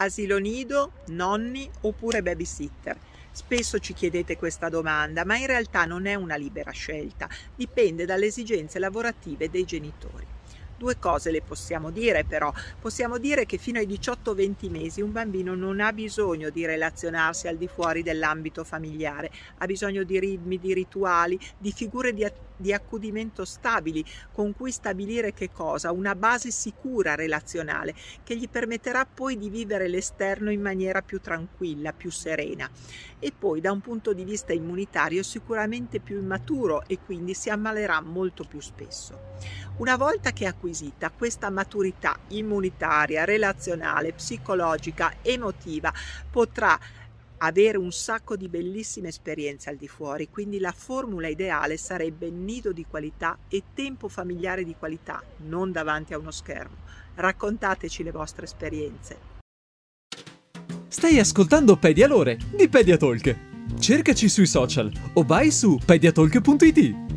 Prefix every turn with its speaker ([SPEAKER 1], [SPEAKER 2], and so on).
[SPEAKER 1] asilo nido, nonni oppure babysitter? Spesso ci chiedete questa domanda, ma in realtà non è una libera scelta, dipende dalle esigenze lavorative dei genitori. Due cose le possiamo dire però. Possiamo dire che fino ai 18-20 mesi un bambino non ha bisogno di relazionarsi al di fuori dell'ambito familiare, ha bisogno di ritmi, di rituali, di figure di, di accudimento stabili con cui stabilire che cosa? Una base sicura relazionale che gli permetterà poi di vivere l'esterno in maniera più tranquilla, più serena. E poi da un punto di vista immunitario sicuramente più immaturo e quindi si ammalerà molto più spesso. Una volta che acquisita questa maturità immunitaria, relazionale, psicologica, emotiva, potrà avere un sacco di bellissime esperienze al di fuori, quindi la formula ideale sarebbe nido di qualità e tempo familiare di qualità, non davanti a uno schermo. Raccontateci le vostre esperienze.
[SPEAKER 2] Stai ascoltando Pedialore di Pediatalk. Cercaci sui social o vai su pediatalk.it.